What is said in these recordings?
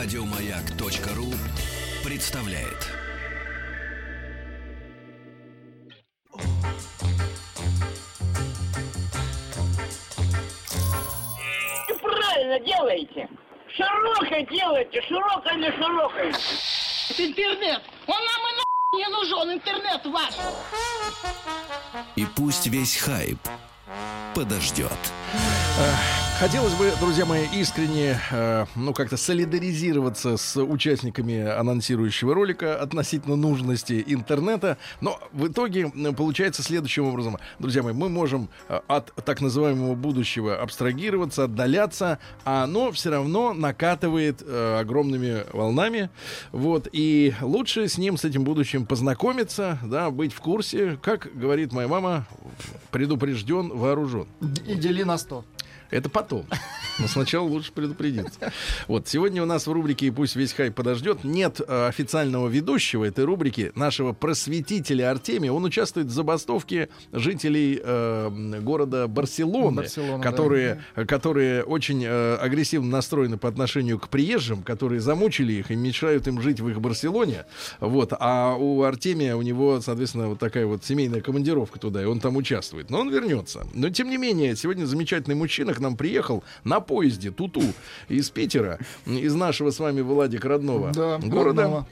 Радиомаяк.ру представляет. И правильно делаете. Широкой делайте, широкой или широкой. Интернет! Он нам и на не нужен, интернет ваш! И пусть весь хайп подождет. Хотелось бы, друзья мои, искренне, э, ну, как-то солидаризироваться с участниками анонсирующего ролика относительно нужности интернета. Но в итоге получается следующим образом. Друзья мои, мы можем э, от так называемого будущего абстрагироваться, отдаляться, а оно все равно накатывает э, огромными волнами. Вот. И лучше с ним, с этим будущим познакомиться, да, быть в курсе. Как говорит моя мама, предупрежден, вооружен. И дели на 100. Это потом. Но сначала лучше предупредиться. Вот, сегодня у нас в рубрике «И пусть весь хайп подождет» нет э, официального ведущего этой рубрики, нашего просветителя Артемия. Он участвует в забастовке жителей э, города Барселоны, Барселона, которые, которые очень э, агрессивно настроены по отношению к приезжим, которые замучили их и мешают им жить в их Барселоне. Вот. А у Артемия, у него, соответственно, вот такая вот семейная командировка туда, и он там участвует. Но он вернется. Но, тем не менее, сегодня замечательный мужчина к нам приехал на поезде Туту из Питера, из нашего с вами Владик родного Да, города. родного.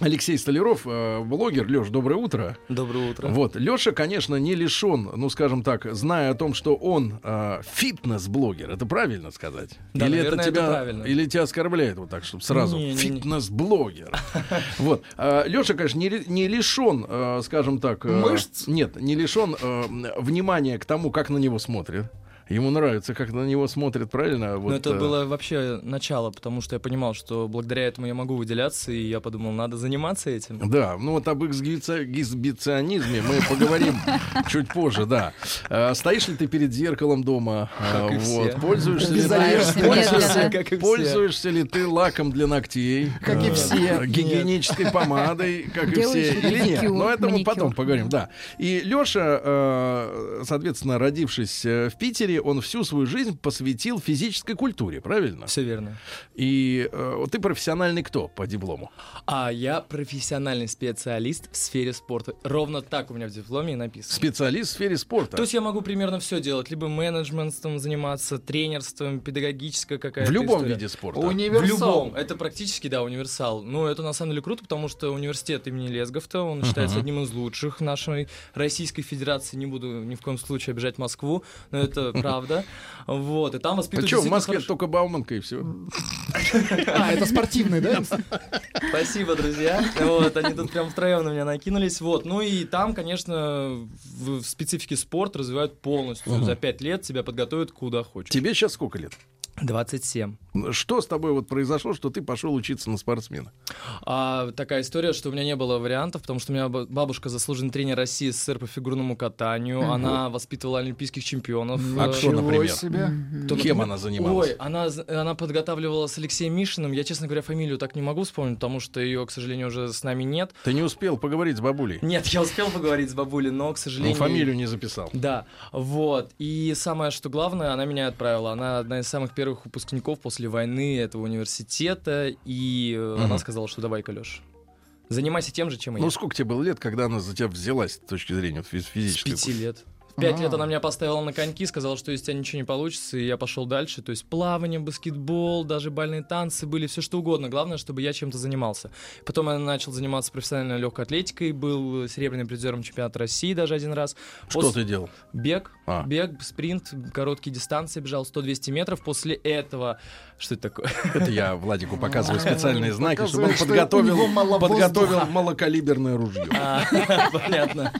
Алексей Столяров, э, блогер. Леш, доброе утро. Доброе утро. Вот, Леша, конечно, не лишен, ну, скажем так, зная о том, что он э, фитнес-блогер, это правильно сказать? Да, или наверное, это это тебя, правильно. или тебя оскорбляет вот так, чтобы сразу Не, не, не. фитнес-блогер. Вот, Леша, конечно, не, не лишен, э, скажем так, э, Мышц? Нет, не лишен э, внимания к тому, как на него смотрят. Ему нравится, как на него смотрят, правильно? Но Вот, это э, было вообще начало, потому что я понимал, что благодаря этому я могу выделяться, и я подумал, надо заниматься этим. Да, ну вот об эксгибиционизме мы поговорим чуть позже, да. Э, Стоишь ли ты перед зеркалом дома? Как Э, и Вот. все. Пользуешься ли, ты, пользуешься, ли ты лаком для ногтей? Как и Э, все. Гигиенической помадой, как и все, ли или нет? Но это мы потом поговорим, да. И Леша, соответственно, родившись э, в Питере, он всю свою жизнь посвятил физической культуре, правильно? Все верно. И э, ты профессиональный кто по диплому? А я профессиональный специалист в сфере спорта. Ровно так у меня в дипломе и написано. Специалист в сфере спорта. То есть я могу примерно все делать, либо менеджментом заниматься, тренерством, педагогическая какая-то в любом история. виде спорта. В Универсал. любом. Это практически, да, универсал. Ну, это на самом деле круто, потому что университет имени Лесговта, он считается одним из лучших в нашей Российской Федерации. Не буду ни в коем случае обижать Москву, но это правда. Вот, и там А воспитывают что, в Москве хороших- только Бауманка и все. А, это спортивный, да? Спасибо, друзья. Вот, они тут прям втроем на меня накинулись. Вот, ну и там, конечно, в, в специфике спорт развивают полностью. За пять лет тебя подготовят куда хочешь. Тебе сейчас сколько лет? 27. Что с тобой вот произошло, что ты пошел учиться на спортсмена? А, такая история, что у меня не было вариантов, потому что у меня ба- бабушка заслуженный тренер России СССР по фигурному катанию. Она воспитывала олимпийских чемпионов. А Э, кто, например? себе. то, Кем например, она занималась? Ой, она, она подготавливала с Алексеем Мишиным. Я, честно говоря, фамилию так не могу вспомнить, потому что ее, к сожалению, уже с нами нет. Ты не успел поговорить с бабулей? Нет, я успел поговорить с бабулей, но, к Ну, сожалению... фамилию не записал. Да, вот. И самое, что главное, она меня отправила. Она одна из самых первых выпускников после войны этого университета. И Мгм. она сказала, что давай-ка, занимайся тем же, чем и Ну, я. сколько тебе было лет, когда она за тебя взялась с точки зрения физ- С физической? пяти лет. Пять А. лет она меня поставила на коньки, сказала, что из тебя ничего не получится, и я пошел дальше. То есть плавание, баскетбол, даже бальные танцы были, все что угодно. Главное, чтобы я чем-то занимался. Потом я начал заниматься профессиональной легкой атлетикой, был серебряным призером чемпионата России даже один раз. Что Пос- ты делал? Бег, А. бег, спринт, короткие дистанции бежал 100-200 метров. После этого... Что это такое? Это я Владику показываю специальные знаки, чтобы он подготовил, подготовил малокалиберное ружье. А, Понятно.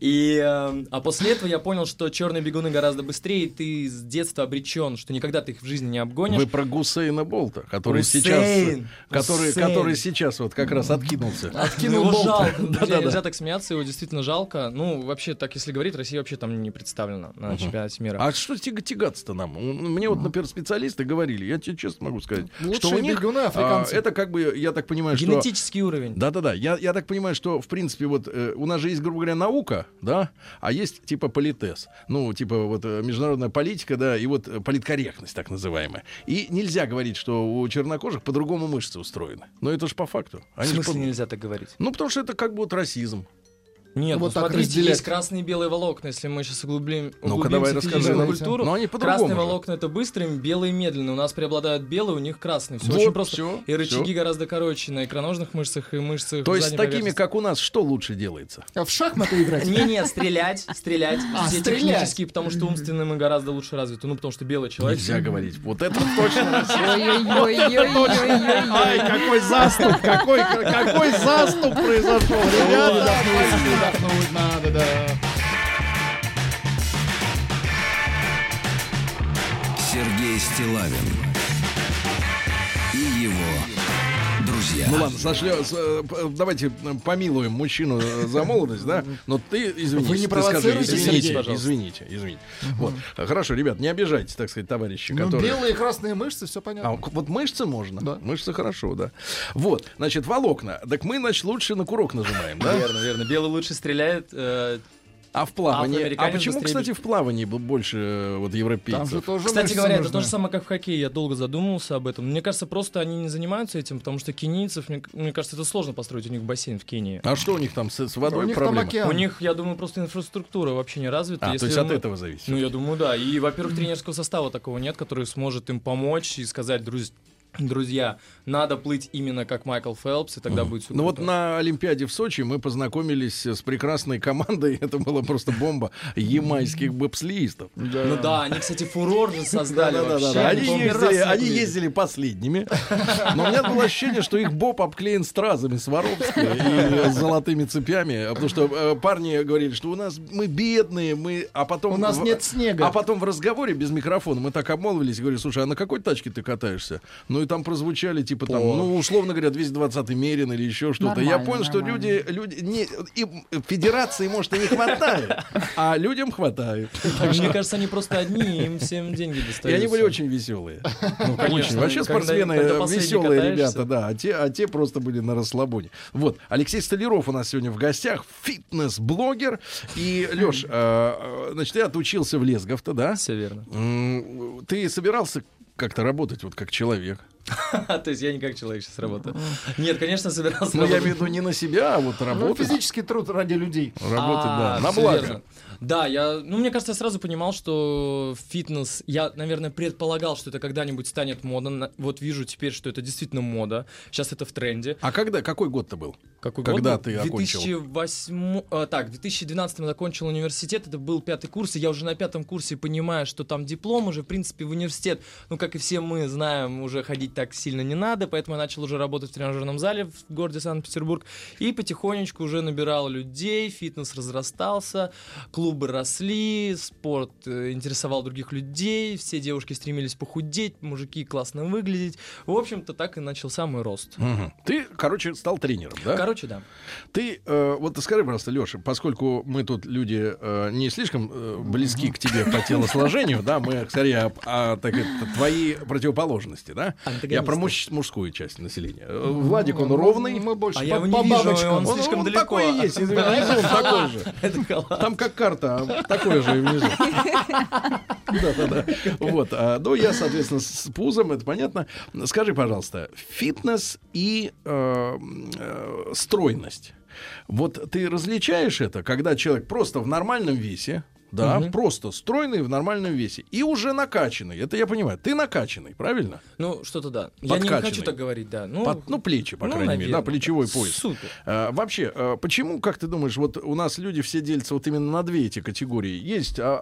И, э, а после этого я понял, что черные бегуны гораздо быстрее, и ты с детства обречен, что никогда ты их в жизни не обгонишь. Вы про Гусейна Болта, который Гусейн! сейчас, который, Гусейн! который сейчас вот как раз откинулся. Откинул его болт. жалко. Нельзя так смеяться, его действительно жалко. Ну, вообще, так если говорить, Россия вообще там не представлена на чемпионате мира. А что тяга- тягаться-то нам? Мне вот, например, специалисты говорили, я тебе честно могу сказать, что у Лучшие них а, это как бы, я так понимаю, что... Генетический уровень. Да-да-да, я, я так понимаю, что, в принципе, вот э, у нас же есть, грубо говоря, наука, да, а есть типа политез. Ну, типа вот э, международная политика, да, и вот э, политкорректность так называемая. И нельзя говорить, что у чернокожих по-другому мышцы устроены. Но это же по факту. В Они ж смысле по- нельзя так говорить? Ну, потому что это как бы вот расизм. Нет, Вот ну так смотрите, разделять. есть красные и белые волокна. Если мы сейчас углублим, Ну-ка, давай углубимся в физическую культуру, Но они красные же. волокна это быстрые, белые медленные. У нас преобладают белые, у них красные. Все Вот, очень просто. всё, и рычаги всё. гораздо короче на икроножных мышцах и мышцах. То есть с такими, как у нас, что лучше делается? А в шахматы играть? Не, нет, стрелять, стрелять. А, Все стрелять. технические, потому что умственные мы гораздо лучше развиты. Ну, потому что белый человек. Нельзя говорить. Вот это точно. Ай, какой заступ, какой, какой заступ произошел, ребята. Вдохнуть надо, да. Сергей Стилавин друзья. Ну ладно, сошлё, с- э, п- давайте э, помилуем мужчину э, за молодость, да? Но ты, извините, Вы не ты скажи, извините, Сергей, извините, извините. Вот. Хорошо, ребят, не обижайтесь, так сказать, товарищи, Ну, которые... белые и красные мышцы, все А понятно. вот мышцы можно. Да. Мышцы хорошо, да. Вот, значит, волокна. Так мы, значит, лучше на курок нажимаем, да? Верно, верно. Белый лучше стреляет. А в плавании. А почему, кстати, в плавании больше э, вот Там же европейцев? тоже Кстати говоря, это нужны. то же самое, как в хоккее. Я долго задумывался об этом. Мне кажется, просто они не занимаются этим, потому что кенийцев, мне, мне кажется, это сложно построить у них бассейн в Кении. А что у них там с, с У водой них там проблема? океан. У них, я думаю, просто инфраструктура вообще не развита. А, то Если есть от мы- этого зависит. Ну, я думаю, да. И, во-первых, тренерского состава такого нет, который сможет им помочь и сказать, друзья, друзья, надо плыть именно как Майкл Фелпс, и тогда будет все Ну вот на Олимпиаде в Сочи мы познакомились с прекрасной командой, это была просто бомба, ямайских бобслеистов. Ну да, они, кстати, фурор же создали вообще. Они, ездили, они последними. Но у меня было ощущение, что их боб обклеен стразами Сваровски и с золотыми цепями. Потому что э, парни говорили, что у нас мы бедные, мы. А потом. У нас нет снега. А потом в разговоре без микрофона мы так обмолвились и говорили, слушай, а на какой тачке ты катаешься? Ну и там прозвучали, типа там, ну, условно говоря, 220-й Мерин или еще что-то. Я Нормально, понял, что нормально. люди, люди не, им федерации, может, и не хватает, а людям хватает. Мне кажется, они просто одни, им всем деньги И достаются. они были очень веселые. Ну, конечно. Вообще спортсмены веселые ребята, да. А те, а те просто были на расслабоне. Вот. Алексей Столяров у нас сегодня в гостях. Фитнес-блогер. И, Леш, значит, ты отучился в Лесгов-то, да? Все верно. Ты собирался как-то работать вот как человек? То есть я не как человек сейчас работаю. Нет, конечно, собирался Ну, я имею в виду не на себя, а вот Ну, работать. физический труд ради людей. Работать, да. А, На благо. Да, я, ну, мне кажется, я сразу понимал, что фитнес, я, наверное, предполагал, что это когда-нибудь станет модно. Вот вижу теперь, что это действительно мода. Сейчас это в тренде. А когда, какой год-то был? Какой Когда год ты окончил? 2008... а, так, в 2012 закончил университет, это был пятый курс, и я уже на пятом курсе понимаю, что там диплом уже, в принципе, в университет, ну, как и все мы знаем, уже ходить так сильно не надо, поэтому я начал уже работать в тренажерном зале в городе Санкт-Петербург, и потихонечку уже набирал людей, фитнес разрастался, клубы росли, спорт э, интересовал других людей, все девушки стремились похудеть, мужики классно выглядеть. В общем-то, так и начался мой рост. Мгм. Ты, короче, стал тренером, да? Короче, да. Ты, э, вот скажи, пожалуйста, Леша, поскольку мы тут люди э, не слишком э, близки к тебе по телосложению, да, мы скорее а, так это, твои противоположности, да? Я про муж- мужскую часть населения. Э, Владик, он ровный. Мы больше А по, я его не по вижу, бабочкам. он слишком далеко. такой и есть, извини, внизу он такой же. Там как карта, а такое же и внизу. Да-да-да. Вот. а, Ну, я, соответственно, с пузом, это понятно. Скажи, пожалуйста, фитнес и э, э, стройность. Вот ты различаешь это, когда человек просто в нормальном весе, да, Мгм. просто стройный в нормальном весе и уже накачанный. Это я понимаю. Ты накачанный, правильно? Ну, что-то да. Я не хочу так говорить, да. Ну, Под- ну, плечи, по ну, крайней мере, да, наверное. плечевой пояс. Супер. А, вообще, а, почему, как ты думаешь, вот у нас люди все делятся вот именно на две эти категории? Есть а,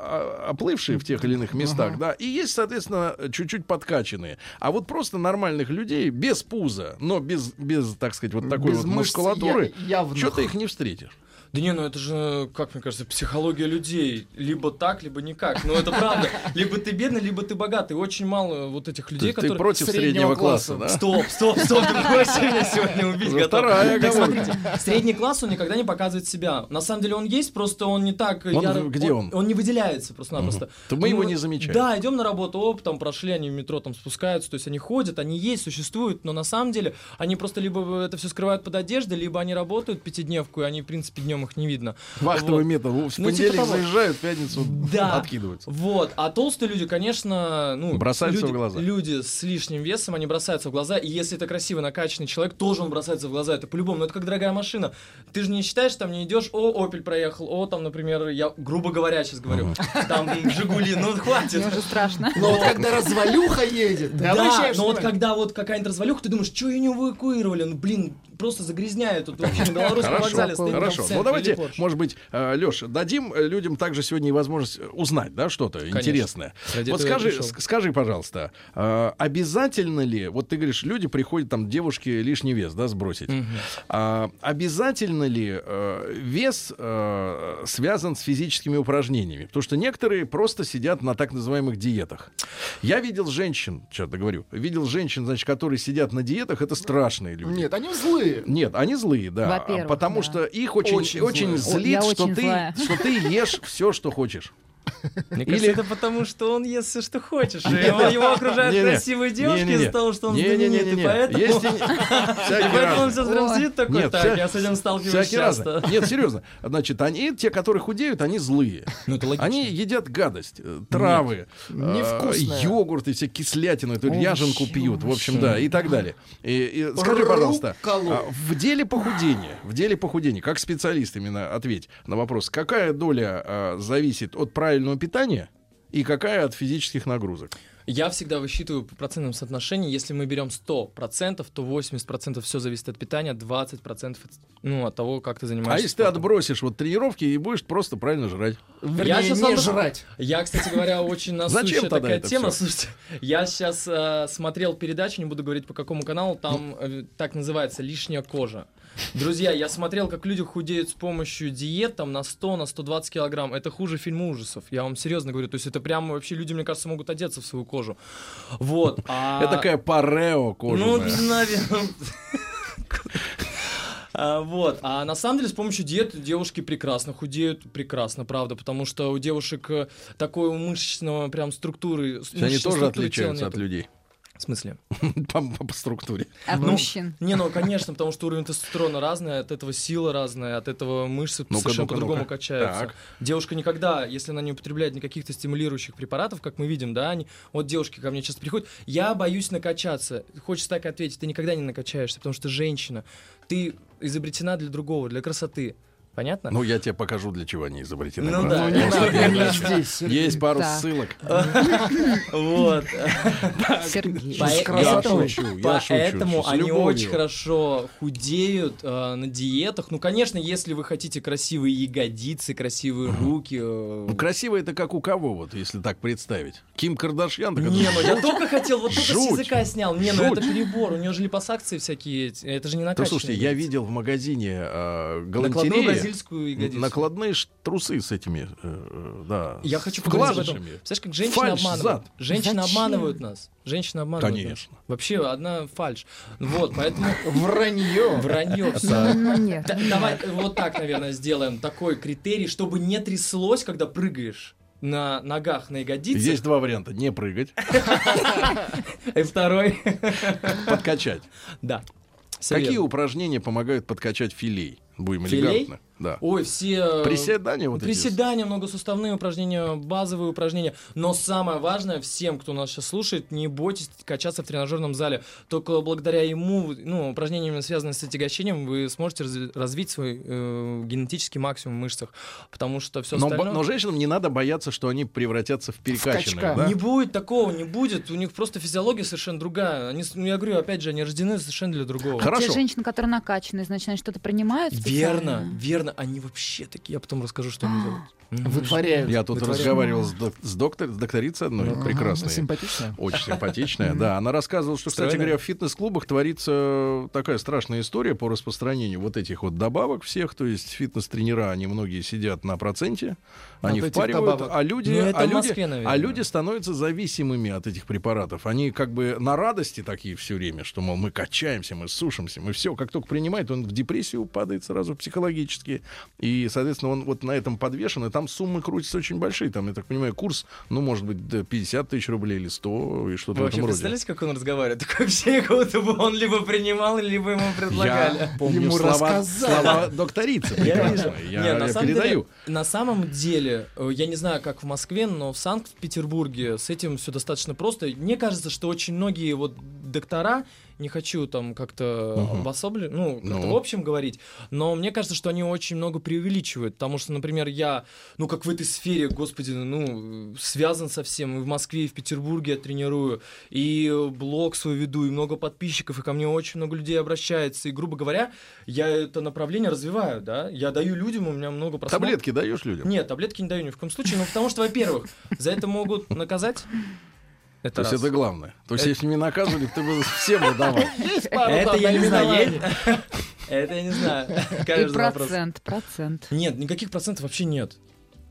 а, оплывшие в тех или иных местах, да, и есть, соответственно, чуть-чуть подкачанные. А вот просто нормальных людей без пуза, но без, без так сказать, вот такой Без вот мускулатуры, я- явных. что-то их не встретишь. Да не, ну это же, как мне кажется, психология людей. Либо так, либо никак. Ну это правда. Либо ты бедный, либо ты богатый. Очень мало вот этих Ты, людей, ты которые... против среднего класса, да? Стоп, стоп, стоп, ты хочешь меня сегодня убить готов. Так смотрите, средний класс, он никогда не показывает себя. На самом деле он есть, просто он не так где он? Он не выделяется просто-напросто. То мы его не замечаем. Да, идем на работу, оп, там прошли, они в метро там спускаются, то есть они ходят, они есть, существуют, но на самом деле они просто либо это все скрывают под одеждой, либо они работают пятидневку, и они, в принципе, днем их не видно. Вахтовый Вот. метод. В Ну, типа понедельник того. заезжают, в пятницу Да. откидываются. Вот, а толстые люди, конечно, ну, Бросаются люди, в глаза. Люди с лишним весом, они бросаются в глаза, и если это красивый, накачанный человек, тоже он бросается в глаза, это по-любому, но это как дорогая машина. Ты же не считаешь, там не идешь, о, Opel проехал, о, там, например, я, грубо говоря, сейчас говорю, там, Жигули, ну, хватит. Мне уже страшно. Но вот когда развалюха едет, Да, но вот когда вот какая-нибудь развалюха, ты думаешь, что ее не эвакуировали? Ну, блин, просто загрязняют тут вообще на белорусском Хорошо, вокзале стоит хорошо. Ну давайте, может быть, Леш, дадим э, людям также сегодня возможность э, узнать, да, что-то интересное. Ради Вот скажи, скажи, пожалуйста, э, обязательно ли, вот ты говоришь, люди приходят там девушки лишний вес, да, сбросить. А, обязательно ли э, вес э, связан с физическими упражнениями? Потому что некоторые просто сидят на так называемых диетах. Я видел женщин, что-то говорю, видел женщин, значит, которые сидят на диетах, это страшные люди. Нет, они злые. Нет, они злые, да. Потому да. что их очень, Очень очень, злые. злит, Я что очень ты, злая. что ты ешь все, что хочешь. Мне кажется, Или- это потому, что он ест все, что хочешь. И его, его окружают красивые девушки из-за того, что он знаменитый. Поэтому, и- и поэтому он все сидит такой, Нет, так, вся- я с этим сталкиваюсь часто. разные. Нет, серьезно. Значит, они, те, которые худеют, они злые. Ну, это логично. Они едят гадость, э, травы, э, невкусное. йогурты, все кислятину, эту ряженку пьют, в общем, да, и так далее. И, и скажи, пожалуйста, а, в деле похудения, в деле похудения, как специалист именно ответь на вопрос, какая доля а, зависит от правильного питания и какая от физических нагрузок? Я всегда высчитываю по процентном соотношении. Если мы берем 100%, то 80% все зависит от питания, 20% от, ну, от того, как ты занимаешься. А если ты спортом. отбросишь вот тренировки и будешь просто правильно жрать? Вернее, щас не жрать. Я, кстати говоря, очень насущая такая это тема. всё? Слушайте, я сейчас смотрел передачу, не буду говорить по какому каналу, там э, так называется «Лишняя кожа». Друзья, я смотрел, как люди худеют с помощью диет там на 100, на 120 килограмм. Это хуже фильма ужасов. Я вам серьезно говорю. То есть это прямо вообще люди, мне кажется, могут одеться в свою кожу. Вот. а- Это такая парео ну, кожаная. наверное. А, Вот. А на самом деле с помощью диет девушки прекрасно худеют, прекрасно, правда, потому что у девушек э, такой мышечного прям структуры. Они тоже отличаются от людей В смысле? по, по структуре. От Ну, мужчин. Не, ну конечно, потому что уровень тестостерона разный, от этого сила разная, от этого мышцы Ну-ка, совершенно ну-ка, по-другому ну-ка. качаются. Так. Девушка никогда, если она не употребляет никаких-то стимулирующих препаратов, как мы видим, да, они, вот девушки ко мне часто приходят, я боюсь накачаться. Хочется так ответить, ты никогда не накачаешься, потому что ты женщина. Ты изобретена для другого, для красоты. Понятно? Ну, я тебе покажу, для чего они изобретены. Ну да, Не не Может, надо, я не дальше. здесь. Есть пару Да. ссылок. Вот. Сергей. Поэтому они очень хорошо худеют э, на диетах. Ну, конечно, если вы хотите красивые ягодицы, красивые руки. э, Ну, красиво это как у кого, вот, если так представить. Ким Кардашьян, Не, ну я только хотел, вот только с языка снял. Не, ну это перебор, у нее же липосакции всякие, это же не Да накачанные. слушайте, я видел в магазине э, галантереи бразильскую ягодицу. накладные трусы с этими, э, э, да, Я хочу поговорить об этом. Представляешь, как женщины Фальшь обманывают. зад. Женщины Зачем? обманывают нас. Женщины обманывают Конечно. нас. Вообще, одна фальш. Вот, поэтому Вранье. вранье. Ну, ну, давай вот так, наверное, сделаем такой критерий, чтобы не тряслось, когда прыгаешь на ногах, на ягодицах. Есть два варианта. Не прыгать, И второй. подкачать. Да. Какие упражнения помогают подкачать филей? Будем Филей? элегантно. Да. Ой, все... э, Приседания вот эти. Приседания, многосуставные упражнения, базовые упражнения. Но самое важное, всем, кто нас сейчас слушает, не бойтесь качаться в тренажерном зале. Только благодаря ему, ну, упражнениями, связанными с отягощением, вы сможете разви- развить свой э, генетический максимум в мышцах. Потому что все Но, остальное... но женщинам не надо бояться, что они превратятся в перекачанных. да? Не будет такого, не будет. У них просто физиология совершенно другая. Они, ну, я говорю, опять же, они рождены совершенно для другого. Хорошо. Те женщины, которые накачаны, значит, они что-то принимают Верно, специально? верно. Они вообще такие. Я потом расскажу, что они делают. Вытворяют. Я тут разговаривал с, док- с, доктор, с докторицей одной, Ага, прекрасной. Симпатичная. Очень симпатичная, да. Она рассказывала, что, кстати говоря, в фитнес-клубах творится такая страшная история по распространению вот этих вот добавок всех. То есть фитнес-тренера, они многие сидят на проценте, они впаривают, а люди, Ну, а, в люди, Москве, а люди становятся зависимыми от этих препаратов. Они как бы на радости такие все время, что, мол, мы качаемся, мы сушимся, мы все. Как только принимает, он в депрессию падает сразу. Сразу психологически. И, соответственно, он вот на этом подвешен, и там суммы крутятся очень большие. Там, я так понимаю, курс, ну, может быть, до 50 тысяч рублей или 100, и что-то Вы в вообще этом роде. представляете, как он разговаривает? Такое вообще, как будто бы он либо принимал, либо ему предлагали. Я помню Ему слова, слова докторицы прекрасно. Я, Не, на я самом передаю. Деле, на самом деле, э, я не знаю, как в Москве, но в Санкт-Петербурге с этим все достаточно просто. Мне кажется, что очень многие вот доктора, не хочу там как-то Мгм. обособленно, ну, как-то Ну. в общем говорить, но мне кажется, что они очень много преувеличивают, потому что, например, я, ну, как в этой сфере, господи, ну, связан со всем, и в Москве, и в Петербурге я тренирую, и блог свой веду, и много подписчиков, и ко мне очень много людей обращается, и, грубо говоря, я это направление развиваю, да, я даю людям, у меня много просмотров. Таблетки даешь людям? Нет, таблетки не даю ни в коем случае, ну, потому что, во-первых, за это могут наказать. То Это есть раз. это главное. То есть Это- если не наказывали, ты бы всем бы давал. Это я не знаю, есть? Это я не знаю. И процент, процент. Нет, никаких процентов вообще нет.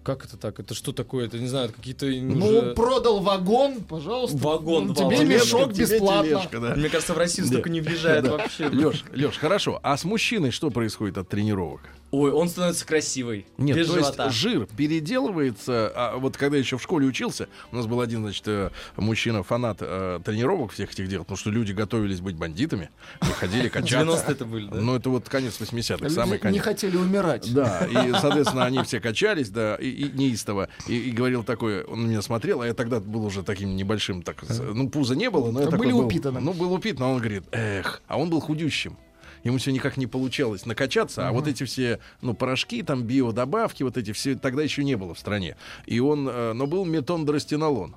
Как это так? Это что такое? Это, не знаю, это какие-то Ну, уже... продал вагон, пожалуйста. Вагон, Ну, Тебе вагона. мешок Тебе бесплатно. тележка, да. Мне кажется, в Россию столько не въезжает вообще. Леш, Леш, хорошо. А с мужчиной что происходит от тренировок? Ой, он становится красивый. Нет, без то живота. есть жир переделывается. А вот когда еще в школе учился, у нас был один, значит, э, мужчина, фанат э, тренировок всех этих дел, потому что люди готовились быть бандитами, выходили качаться. 90-е это были, да? Ну, это вот конец 80-х, Люди самый не конец. хотели умирать. Да, и, соответственно, они все качались, да, и, и неистово. И, и говорил такое, он на меня смотрел, а я тогда был уже таким небольшим, так, ну, пуза не было, но я Были такой был, упитаны. Ну, был упит, но он говорит, эх, а он был худющим. Ему все никак не получалось накачаться, а вот эти все, ну, порошки, там, биодобавки, вот эти все, тогда еще не было в стране. И он, э, но был метондростенолон.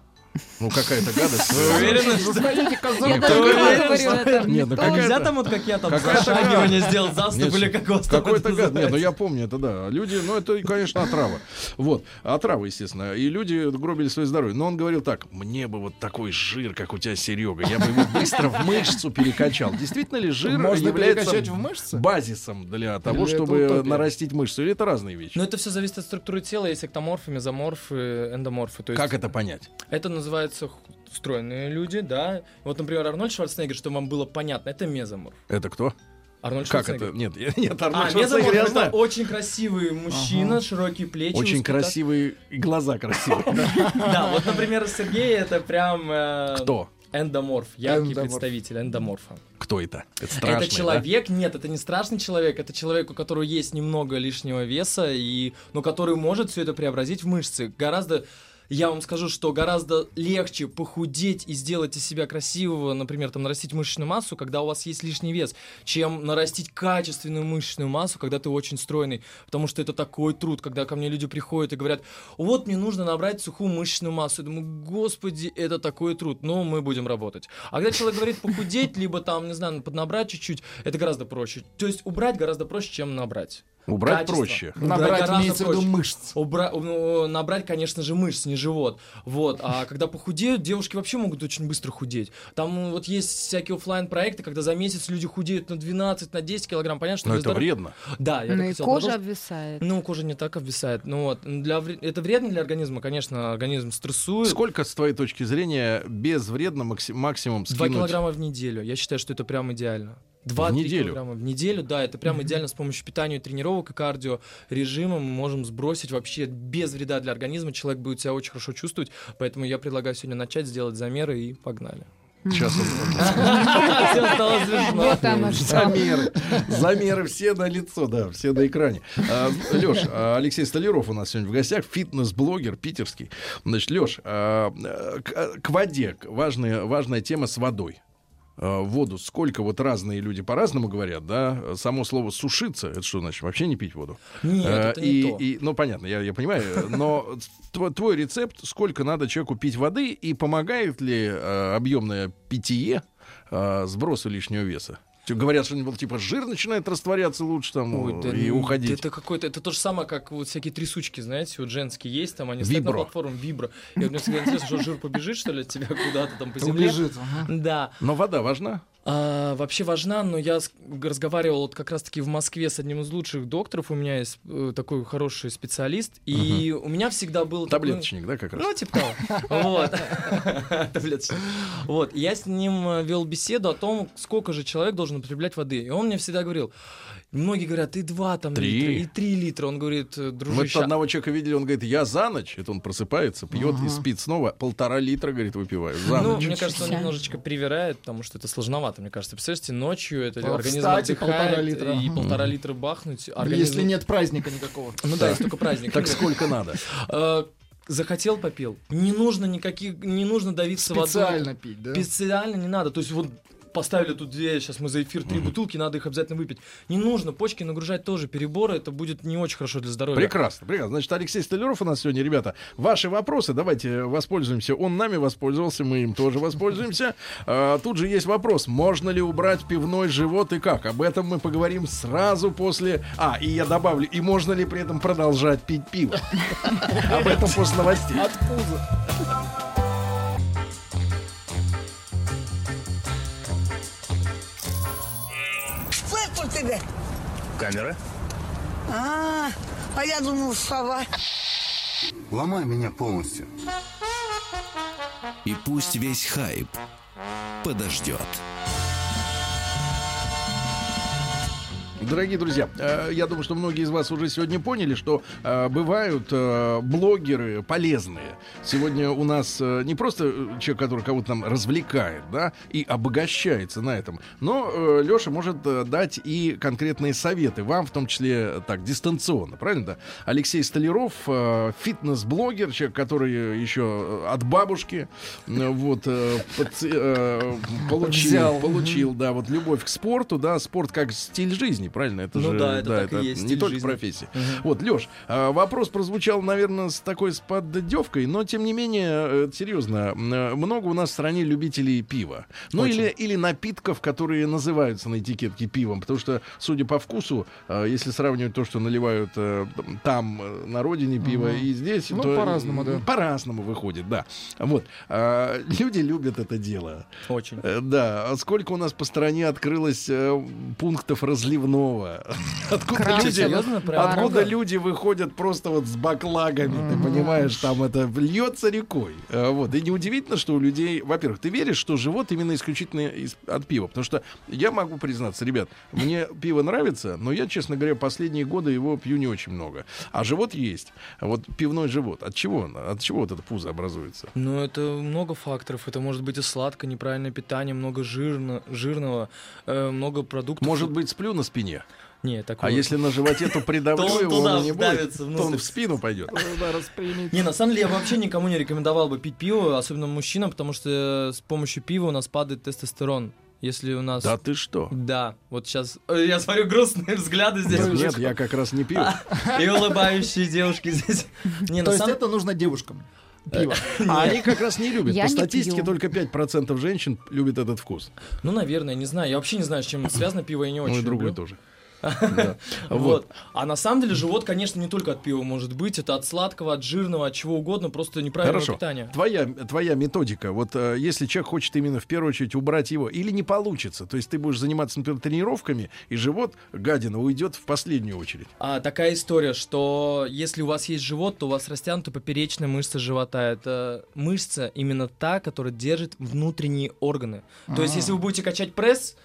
Ну, какая-то гадость. Вы уверены, что... как Я даже говорю это. Нет, ну какая- Нельзя там вот как я там Какая-то зашагивание сделал, заступ или как вас Какой-то гад. Нет, ну я помню это, да. Люди, ну это, конечно, отрава. Вот, отрава, естественно. И люди гробили свое здоровье. Но он говорил так, мне бы вот такой жир, как у тебя, Серега, я бы его быстро в мышцу перекачал. Действительно ли жир Можно является перекачать в мышцы? базисом для того, чтобы нарастить мышцу? Или это разные вещи? Но это все зависит от структуры тела. Есть эктоморфы, мезоморфы, эндоморфы. То есть Как это понять? Это называется стройные люди, да. Вот, например, Арнольд Шварценеггер, чтобы вам было понятно, это мезоморф. Это кто? Арнольд Как это? Нет, я- нет, А, Арнольд мезоморф Шварценеггер я это знаю. очень красивый мужчина, широкие плечи. Очень высокий красивые и глаза красивые. Да, вот, например, Сергей это прям... э, Кто? Эндоморф, яркий Эндоморф. представитель эндоморфа. Кто это? Это страшный, это человек, нет, это не страшный человек, это человек, у которого есть немного лишнего веса, и, но который может все это преобразить в мышцы. Гораздо, я вам скажу, что гораздо легче похудеть и сделать из себя красивого, например, там нарастить мышечную массу, когда у вас есть лишний вес, чем нарастить качественную мышечную массу, когда ты очень стройный. Потому что это такой труд, когда ко мне люди приходят и говорят, вот мне нужно набрать сухую мышечную массу. Я думаю, господи, это такой труд, но мы будем работать. А когда человек говорит похудеть, либо там, не знаю, поднабрать чуть-чуть, это гораздо проще. То есть убрать гораздо проще, чем набрать. Убрать Качество. проще. Набрать имеется в виду мышц. Убра- ну, набрать, конечно же, мышц, не живот. Вот. А когда похудеют, девушки вообще могут очень быстро худеть. Там ну, вот есть всякие оффлайн проекты когда за месяц люди худеют на 12, на 10 килограмм. Понятно, что Но это здоровья- вредно. Да, я Ну так и кожа продолжить. обвисает. Ну, кожа не так обвисает. Ну вот, для это вредно для организма, конечно, организм стрессует. Сколько, с твоей точки зрения, безвредно макси- максимум скинуть? килограмма в неделю. Я считаю, что это прям идеально. Два В неделю? килограмма в неделю, да, это прям идеально с помощью питания, и тренировок и кардио режима мы можем сбросить вообще без вреда для организма. Человек будет себя очень хорошо чувствовать, поэтому я предлагаю сегодня начать, сделать замеры и погнали. Сейчас Все стало смешно. Замеры. Замеры все на лицо, да, все на экране. Леш, Алексей Столяров у нас сегодня в гостях, фитнес-блогер питерский. Значит, Леш, к, к воде, важная тема с водой. А, Воду сколько вот разные люди по-разному говорят, да? Само слово сушиться, это что значит? Вообще не пить воду? Нет, Э, это не и, то. и- ну, понятно, я, я понимаю, но тво- твой рецепт, сколько надо человеку пить воды, и помогает ли э, объемное питье э, сбросу лишнего веса? Говорят, что ну, типа жир начинает растворяться лучше там Ой, да и уходить. Это какой-то, это то же самое, как вот всякие трясучки, знаете, вот женские есть, там они стоят Вибро. на платформе вибро. И вот мне всегда интересно, что жир побежит, что ли, от тебя куда-то там по земле. Лежит. ага. Да. Но вода важна. А, вообще важна, но я разговаривал вот как раз-таки в Москве с одним из лучших докторов. У меня есть э, такой хороший специалист. И у меня всегда был... такой- Таблеточник, да, как раз? Ну, типа того. Вот. Таблеточник. Вот. Я с ним э, вел беседу о том, сколько же человек должен употреблять воды. И он мне всегда говорил, Многие говорят, и два там Три. литра, и три литра. Он говорит, Мы «Э, дружище, одного человека видели, он говорит, я за ночь, это он просыпается, пьет и спит снова, полтора литра, говорит, выпиваю, за ну, ночь. мне кажется, он немножечко привирает, потому что это сложновато, мне кажется. Представляете, ночью это А, организм встать и отдыхает, полтора литра. и полтора литра бахнуть. организм- Если нет праздника никакого. Ну да, есть только праздник. Так сколько надо? Э, Захотел, попил. Не нужно никаких, не нужно давиться водой. Специально пить, да? Специально не надо. То есть вот поставили тут две, сейчас мы за эфир три бутылки, надо их обязательно выпить. Не нужно, почки нагружать тоже переборы, это будет не очень хорошо для здоровья. Прекрасно, прекрасно. Значит, Алексей Столяров у нас сегодня, ребята. Ваши вопросы, давайте воспользуемся. Он нами воспользовался, мы им тоже воспользуемся. А, тут же есть вопрос, можно ли убрать пивной живот и как? Об этом мы поговорим сразу после... А, и я добавлю, и можно ли при этом продолжать пить пиво? Об этом после новостей. Фыркнул тебе. Камера? А, а я думал, сова. Ломай меня полностью. И пусть весь хайп подождет. Дорогие друзья, э, я думаю, что многие из вас уже сегодня поняли, что э, бывают э, блогеры полезные. Сегодня у нас не просто человек, который кого-то там развлекает, да, и обогащается на этом, но Леша может дать и конкретные советы вам, в том числе так дистанционно, правильно? Да? Алексей Столяров, фитнес-блогер, человек, который еще от бабушки, вот получил, Взял. получил, да, вот любовь к спорту, да, спорт как стиль жизни, правильно? Это Ну же, да, это так и есть, не только жизни. профессия. Вот, Леш, вопрос прозвучал, наверное, с такой с поддевкой, но тем не менее, э, серьезно, э, много у нас в стране любителей пива. Ну Очень. или, или напитков, которые называются на этикетке пивом, потому что, судя по вкусу, э, если сравнивать то, что наливают там, на родине пиво и здесь, Ну, то по-разному, да. По-разному выходит, да. Вот. А, Люди любят это дело. Очень. Да, а сколько у нас по стране открылось пунктов разливного? Откуда, Красиво. люди, Серьезно, откуда люди выходят просто вот с баклагами, ты понимаешь, там это льется рекой. Э, Вот. И неудивительно, что у людей, во-первых, ты веришь, что живот именно исключительно из- от пива. Потому что я могу признаться, ребят, мне пиво нравится, но я, честно говоря, последние годы его пью не очень много. А живот есть. Вот пивной живот. От чего? он? От чего вот это пузо образуется? Ну, это много факторов. Это может быть и сладко, неправильное питание, много жирно, жирного, э, много продуктов. Может быть, сплю на спине? Нет, такого. А если на животе, то придавлю То он его, туда он не будет, то он в спину пойдет. Не, на самом деле я вообще никому не рекомендовал бы пить пиво, особенно мужчинам, потому что с помощью пива у нас падает тестостерон. Если у нас... Да ты что? Да, вот сейчас я смотрю грустные взгляды здесь. Нет, я как раз не пью. И улыбающие девушки здесь. Не, То на есть самом это нужно девушкам. Пиво. А они как раз не любят. По статистике только 5% женщин любят этот вкус. Ну, наверное, не знаю. Я вообще не знаю, с чем связано. Пиво я не очень Ну и другой тоже. Да. Вот. А на самом деле живот, конечно, не только от пива может быть. Это от сладкого, от жирного, от чего угодно. Просто неправильного Хорошо. питания. Твоя, твоя методика. Вот э, если человек хочет именно в первую очередь убрать его, или не получится, то есть ты будешь заниматься, например, тренировками, и живот, гадина, уйдет в последнюю очередь. А, такая история, что если у вас есть живот, то у вас растянута поперечная мышца живота. Это мышца именно та, которая держит внутренние органы. То есть, если вы будете качать пресс,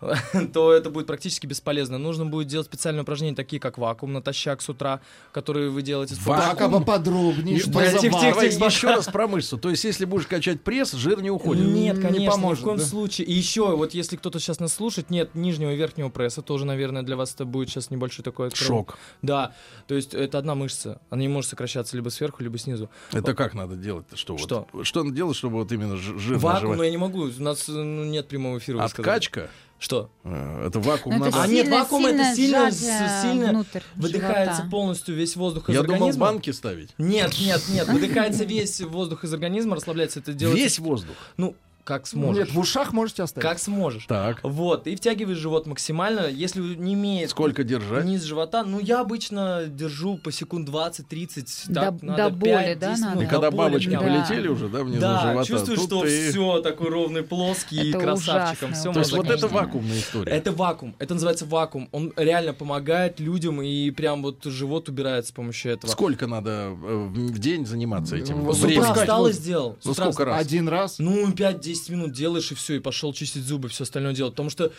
то это будет практически бесполезно. Нужно будет делать специальные упражнения, такие как вакуум натощак с утра, которые вы делаете с помощью- Так, а поподробнее, что за тихо, Давай тихо. еще раз про мышцу. То есть, если будешь качать пресс, жир не уходит. Нет, Не конечно, поможет, ни в коем да? случае. И еще, вот если кто-то сейчас нас слушает, нет нижнего и верхнего пресса, тоже, наверное, для вас это будет сейчас небольшой такой откровение. Шок. Да, то есть это одна мышца. Она не может сокращаться либо сверху, либо снизу. Это как надо делать? Что? вот? Что? Что надо делать, чтобы вот именно жир Вакуум, но животе? я не могу. У нас э, ну, нет прямого эфира. вы сказали. Что? Э, Это вакуум Ну, это надо... А нет, сильно- вакуум это сильно, сильно выдыхается живота. полностью весь воздух из Я думал, организма. банки ставить. Нет, нет, нет, выдыхается весь воздух из организма, расслабляется. Это делается. Весь воздух. Ну, как сможешь. Нет, в ушах можете оставить. Как сможешь. Так. Вот, и втягиваешь живот максимально. Если не имеет Сколько держать? низ живота, ну я обычно держу по секунд 20-30. До- так, до надо боли, 5-10 да, надо? И До когда боли бабочки. Да. полетели уже, да, внизу Да, живота, чувствуешь, тут что ты- все такой ровный, плоский, и Это красавчиком. ужасно. Все То есть вот это вакуумная история. Это вакуум. Это называется вакуум. Он реально помогает людям, и прям вот живот убирается с помощью этого. Сколько надо э, в день заниматься этим? С утра встал и сделал. Ну сколько раз? Один раз. Ну, 5-10 10 минут делаешь и все, и пошел чистить зубы, все остальное делать. Потому что,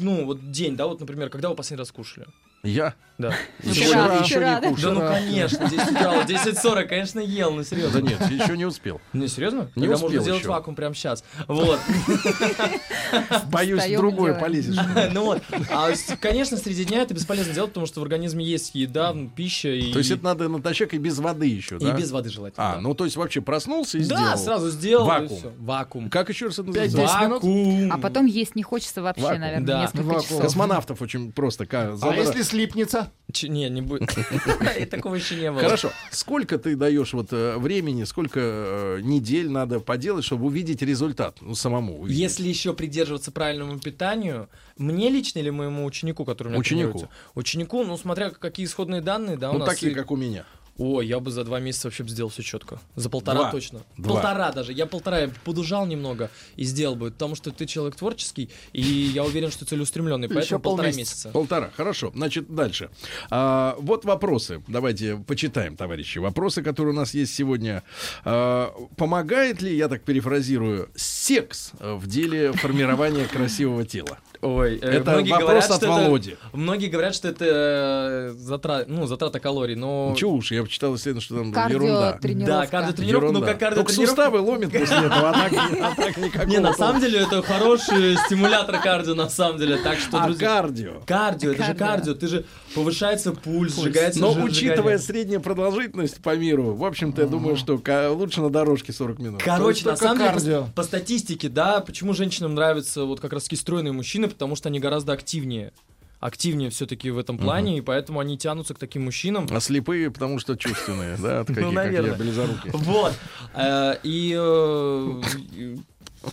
ну, вот день, да, вот, например, когда вы последний раз кушали? Я Да. Вчера, сегодня еще вчера, не да? кушал. Да ну конечно, 10 утра, вот 10.40, конечно, ел, ну серьезно. Да нет, еще не успел. Не, серьезно? Не Тогда успел можно сделать еще. вакуум прямо сейчас. Вот. Боюсь, и другое делаем. полезешь. Ну вот. А, конечно, среди дня это бесполезно делать, потому что в организме есть еда, пища и... То есть это надо натощак и без воды еще, И да? без воды желательно. А, да. ну то есть вообще проснулся и Да, сделал. сразу сделал. и Вакуум. Вакуум. Как еще раз это называется? Вакуум. А потом есть не хочется вообще, наверное, Да. несколько часов. Космонавтов очень просто. А если слипнется? Ч- Не, не будет. И такого еще не было. Хорошо. Сколько ты даешь вот э, времени, сколько э, недель надо поделать, чтобы увидеть результат, ну самому увидеть? Если еще придерживаться правильному питанию, мне лично или моему ученику, который у меня Ученику. Ученику, ну, смотря какие исходные данные, да, у ну нас... такие, и- как у меня. О, я бы за два месяца вообще бы сделал все четко. За полтора Два. точно. Два. Полтора даже. Я полтора я подужал немного и сделал бы, потому что ты человек творческий, и я уверен, что целеустремленный, Еще поэтому полтора полмесяца. месяца. Полтора. Хорошо. Значит, дальше. А, вот вопросы. Давайте почитаем, товарищи. Вопросы, которые у нас есть сегодня. А, помогает ли, я так перефразирую, секс в деле формирования красивого тела? Ой, э, Это многие вопрос говорят, от что это- Володи. Многие говорят, что это э, затра- ну, затрата калорий, но... Чего уж, я почитал исследование, что там ерунда. Да, Кардиотренировка. ну как Только кардиотренировка... суставы ломит после этого, а так, а так никакого Не, на самом деле это хороший стимулятор кардио, на самом деле. Так что, А друзья... кардио? Кардио, это же Кардио. кардио, ты же повышается пульс, сжигается Но учитывая среднюю продолжительность по миру, в общем-то, я думаю, что лучше на дорожке 40 минут. Короче, на только самом деле, кардио. по, по статистике, да, почему женщинам нравятся вот как раз таки стройные мужчины, потому что они гораздо активнее. Активнее все-таки в этом плане, и поэтому они тянутся к таким мужчинам. А слепые, потому что чувственные, да, такие, как я, наверное. близоруки. Вот. Э, И, э, и,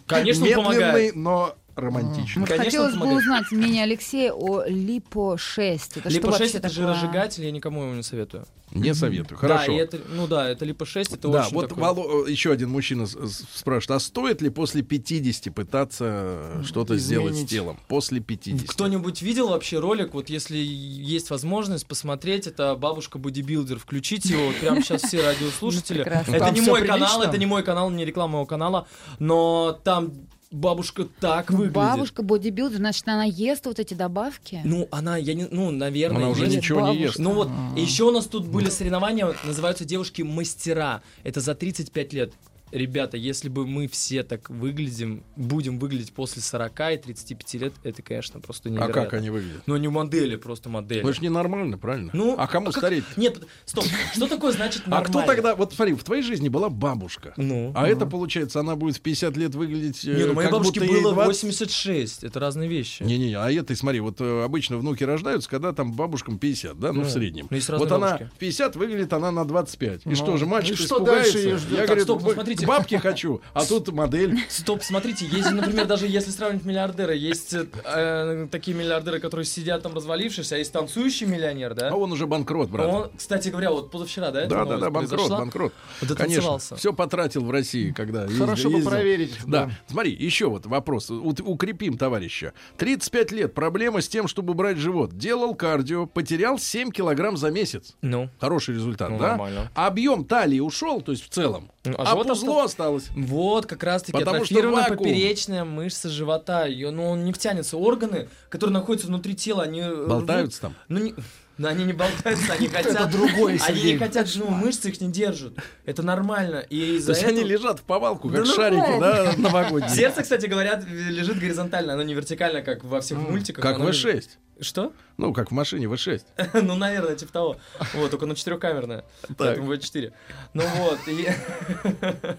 конечно, он помогает. Медленный, но романтичный. Вот Конечно, хотелось бы узнать мнение Алексея о липо-6. Это что Липо 6 вообще это такое? жиросжигатель, я никому его не советую. Не советую. Да, Хорошо. и это, ну да, это липо 6, это да, очень вот такой- Вало- еще один мужчина спрашивает, а стоит ли после 50 пытаться э, что-то сделать с телом? После 50. Кто-нибудь видел вообще ролик? Вот если есть возможность посмотреть, это бабушка бодибилдер. Включите его прямо сейчас все радиослушатели. Ну, прекрасно. это не мой канал, это не мой канал, не реклама моего канала, но там бабушка так Ну, выглядит. Бабушка бодибилдер, значит, она ест вот эти добавки? Ну, она, я не, ну, наверное, Она уже ест. ничего не бабушка. ест. Ну вот, еще у нас тут были соревнования, называются девушки-мастера. Это за 35 лет. Ребята, если бы мы все так выглядим, будем выглядеть после 40 и 35 лет, это, конечно, просто А невероятно. как они выглядят? Ну, не модели, просто модели. Ну, это же ненормально, правильно? Ну, а кому как- стареть? Нет, стоп. Что такое значит А нормально? кто тогда, вот смотри, в твоей жизни была бабушка. Ну. А это, получается, она будет в 50 лет выглядеть э, Не, ну моей бабушке было 20. 86. Это разные вещи. Не-не-не, а это, смотри, вот э, обычно внуки рождаются, когда там бабушкам 50, да, ну, Ну, в среднем. ну, вот она в 50, выглядит она на 25. И что же, мальчик что испугается? дальше? Я Так, говорю, стоп, ну, «Б- смотрите. К бабке хочу, а тут модель. Стоп, смотрите, есть, например, даже если сравнивать миллиардеры, есть э, такие миллиардеры, которые сидят там развалившись, а есть танцующий миллионер, да? А он уже банкрот, брат. Он, кстати говоря, вот позавчера, да, Да, да, да, банкрот, произошла? банкрот. Вот Конечно, дотанцевался. все потратил в России, когда ездил- Хорошо бы ездил. проверить, Да. да. смотри, еще вот вопрос. У- укрепим товарища. 35 лет, проблема с тем, чтобы убрать живот. Делал кардио, потерял 7 килограмм за месяц. Ну, Хороший результат, Ну, да? нормально. Объем талии ушел, то есть в целом. Ну, а а живот пузло осталось. вот как раз-таки атрофирована поперечная мышца живота. Ее, ну, он не втянется. Органы, которые находятся внутри тела, они... э, Болтаются там. Ну, не... ну, они не болтаются, они хотят... другое, Они Сергей. не хотят, ну, мышцы их не держат. Это нормально. И То из-за есть этого... они лежат в повалку, как Да шарики, нормально. да, новогодние. Сердце, кстати, говорят, лежит горизонтально, оно не вертикально, как во всех мультиках. Как оно V6. Что? Ну, как в машине V6. ну, наверное, типа того. Вот, только на четырехкамерная. Поэтому V4. Ну вот, и...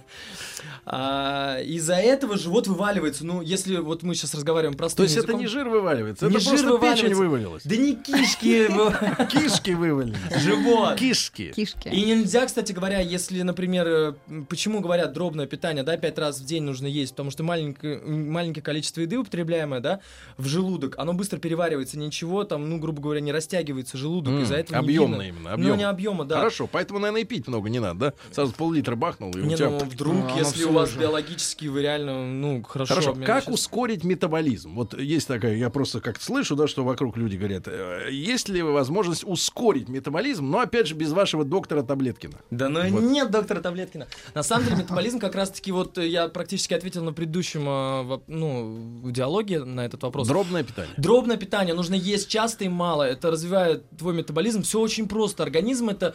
А, Из-за этого живот вываливается. Ну, если вот мы сейчас разговариваем простым То есть это языком- не жир вываливается, Не это жир просто печень вываливается. вывалилась. Да не кишки, Кишки вывалились. живот. Кишки. Кишки. И нельзя, кстати говоря, если, например, э, почему говорят дробное питание, да, пять раз в день нужно есть, потому что маленькое, маленькое количество еды, употребляемое, да, в желудок, оно быстро переваривается, ничего там, ну, грубо говоря, не растягивается желудок, М, из-за этого объемно именно, Ну, объемно. не объема, да. Хорошо, поэтому, наверное, и пить много не надо, да? Сразу пол-литра бахнул, и у Не, тебя... ну, вдруг, Ну, если у вас уже. биологически вы реально, ну, хорошо... Хорошо, как веществ. ускорить метаболизм? Вот есть такая, я просто как-то слышу, да, что вокруг люди говорят, э, есть ли возможность ускорить метаболизм, но опять же без вашего доктора Таблеткина. Да ну нет доктора Таблеткина. На самом деле метаболизм как раз-таки вот э, я практически ответил на предыдущем воп- ну, диалоге на этот вопрос. Дробное питание. Дробное питание нужно есть часто и мало. Это развивает твой метаболизм. Все очень просто. Организм это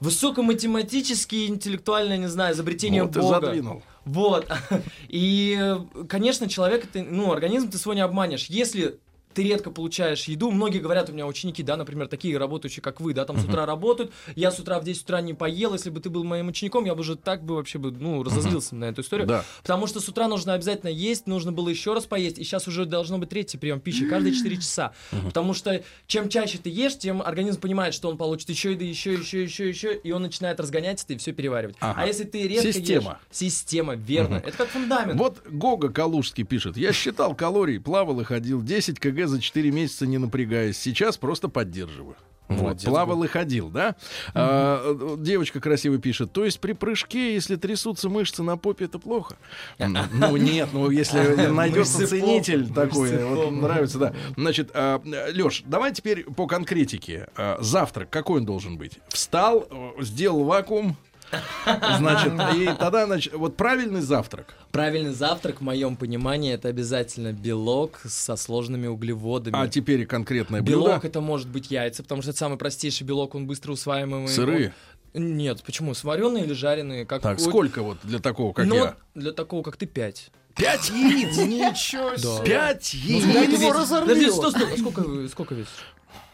высокоматематические, интеллектуальное, не знаю, изобретение Вот ты Бога. задвинул. Вот. И, э, конечно, человек, это, ну, организм ты свой не обманешь. Если ты редко получаешь еду. Многие говорят, у меня ученики, да, например, такие работающие, как вы, да, там с утра работают. Я с утра в 10 утра не поел. Если бы ты был моим учеником, я бы уже так бы вообще бы, ну, разозлился на эту историю. Да. Потому что с утра нужно обязательно есть, нужно было еще раз поесть, и сейчас уже должно быть третий прием пищи каждые 4 часа. Потому что чем чаще ты ешь, тем организм понимает, что он получит еще еды, еще, еще, еще, еще, и он начинает разгонять это и все переваривать. Ага. А если ты редко Система. ешь... Система, верно. Это как фундамент. Вот Гога Калужский пишет. Я считал калорий, плавал и ходил 10 кг за 4 месяца, не напрягаясь. Сейчас просто поддерживаю. Вот, плавал и ходил, да? А, э, девочка красиво пишет. То есть при прыжке, если трясутся мышцы на попе, это плохо? Ну нет, ну если найдется ценитель такой, вот нравится, да. Значит, Леш, давай теперь по конкретике. А, Завтрак какой он должен быть? Встал, э, сделал вакуум, значит, и тогда, значит, вот правильный завтрак. Правильный завтрак, в моем понимании, это обязательно белок со сложными углеводами. А теперь конкретное блюдо. Белок это может быть яйца, потому что это самый простейший белок, он быстро усваиваемый. Сырые? Он- Нет, почему? Сваренные или жареные? Как Так, у- сколько вот для такого, как Ну, я? для такого, как ты, пять. Пять яиц! Ничего себе. Пять Ну, яиц! да Ты его разорвет. Подожди, сто- сколько, сколько весишь?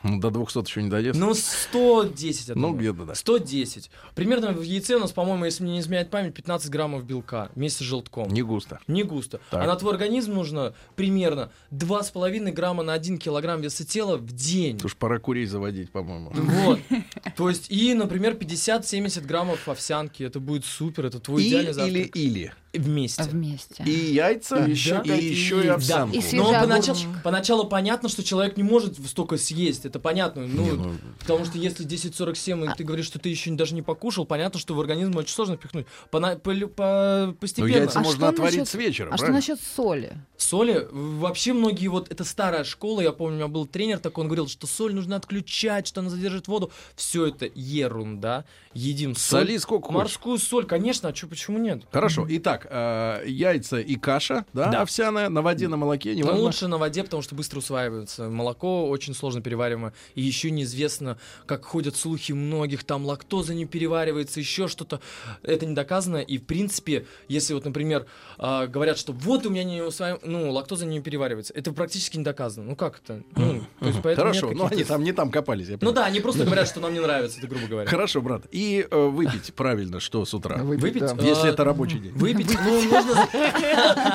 Ну, до 200 еще не доест. Ну, 110. я Ну, думаю. где-то, да. 110. Примерно в яйце у нас, по-моему, если мне не изменяет память, 15 граммов белка вместе с желтком. Не густо. Не густо. Так. А на твой организм нужно примерно 2,5 грамма на 1 килограмм веса тела в день. Уж пора курей заводить, по-моему. Вот. То есть, и, например, 50-70 граммов овсянки. Это будет супер, это твой И идеальный завтрак. или или. Вместе. Вместе. И яйца, И и еще еще, и, еще и Да. овсянку. И Но поначалу, поначалу понятно, что человек не может столько съесть, это понятно. Ну, Не, ну- Потому что если 10.47, и ты говоришь, что ты еще даже не покушал, понятно, что в организм очень сложно впихнуть. Пона- по- по- Ну, постепенно. яйца А можно что отварить насчет- с вечера, А что правильно? насчет соли? Соли, вообще многие, вот это старая школа, я помню, у меня был тренер такой, он говорил, что соль нужно отключать, что она задержит воду. Все это ерунда. Едим соль. Соли сколько хочешь. Морскую соль, конечно, а чё, почему нет? Хорошо. Итак, э, яйца и каша, да, Да. овсяная, на воде, на молоке, Но неважно. лучше на воде, потому что быстро усваивается. Молоко очень сложно перевариваемо. И еще неизвестно, как ходят слухи многих, там лактоза не переваривается, еще что-то. Это не доказано. И, в принципе, если вот, например, а, говорят, что вот у меня не усваив... ну, лактоза не переваривается, это практически не доказано. Ну, как это? Ну, то есть поэтому Хорошо, но они каких-то- там не там копались, я Ну да, они просто говорят, что нам не нравится, это грубо говоря. Хорошо, брат. И э, выпить правильно, что с утра? Выпить? да. Если А, это рабочий день. Выпить, ну, нужно...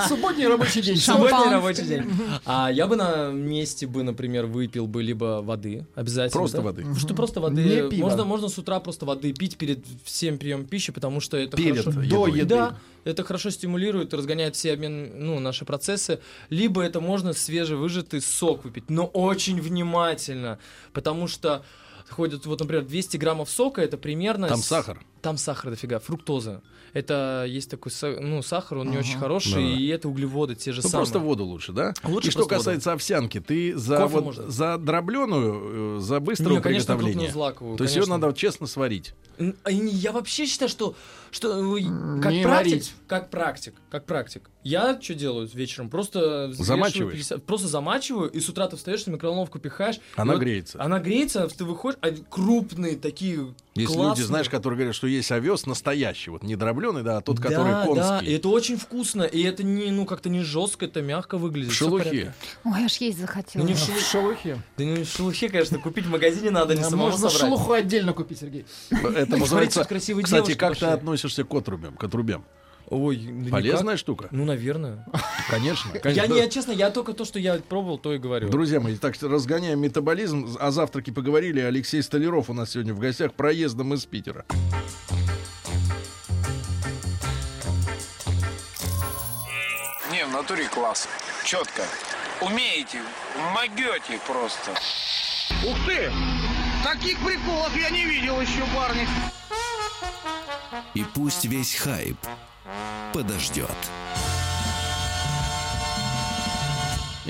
Субботний рабочий день. Субботний рабочий день. А я бы на месте бы, например, выпил бы либо воды, обязательно. Просто да? воды. Что просто воды. Не пиво. Можно, можно с утра просто воды пить перед всем приемом пищи, потому что это Перед хорошо. едой. До еды. Да, это хорошо стимулирует, разгоняет все обмен, ну, наши процессы. Либо это можно свежевыжатый сок выпить, но очень внимательно, потому что ходят, вот, например, 200 граммов сока, это примерно... Там с- сахар. Там сахар дофига, фруктоза. Это есть такой, ну, сахар, он не очень хороший, Да-да. и это углеводы те же Ну, самые. просто воду лучше, да? Лучше и что просто воду. касается овсянки, ты за, Кофе вот, можно. за дробленую, э, за быстрое конечно, приготовление. крупнозлаковую, То есть ее конечно. надо вот честно сварить. А Я вообще считаю, что, что как Не практик, варить. как практик, как практик. Я что делаю вечером? Просто Замачиваешь? 50 просто замачиваю, и с утра ты встаешь, на микроволновку пихаешь. Она вот греется. Она греется, ты выходишь, а крупные такие Есть классные. люди, знаешь, которые говорят, что есть овес настоящий, вот не дробленый, да, а тот, который да, да, конский. и это очень вкусно, и это не, ну, как-то не жестко, это мягко выглядит. В шелухе. Ой, аж есть Ну, захотелось. не в В шелухе. Да не в шелухе, конечно, купить в магазине надо, не А самому Можно собрать. шелуху отдельно купить, Сергей. Это Смотрите, называется... Кстати, как ты пошли. Относишься к отрубям, к отрубям? Ой, да никак. Полезная штука? Ну, наверное. Конечно. Я, конечно. не, честно, я только то, что я пробовал, то и говорю. Друзья мои, так разгоняем метаболизм. О завтраке поговорили. Алексей Столяров у нас сегодня в гостях проездом из Питера. Не, в натуре класс. Четко. Умеете, могете просто. Ух ты! Таких приколов я не видел еще, парни. И пусть весь хайп подождет.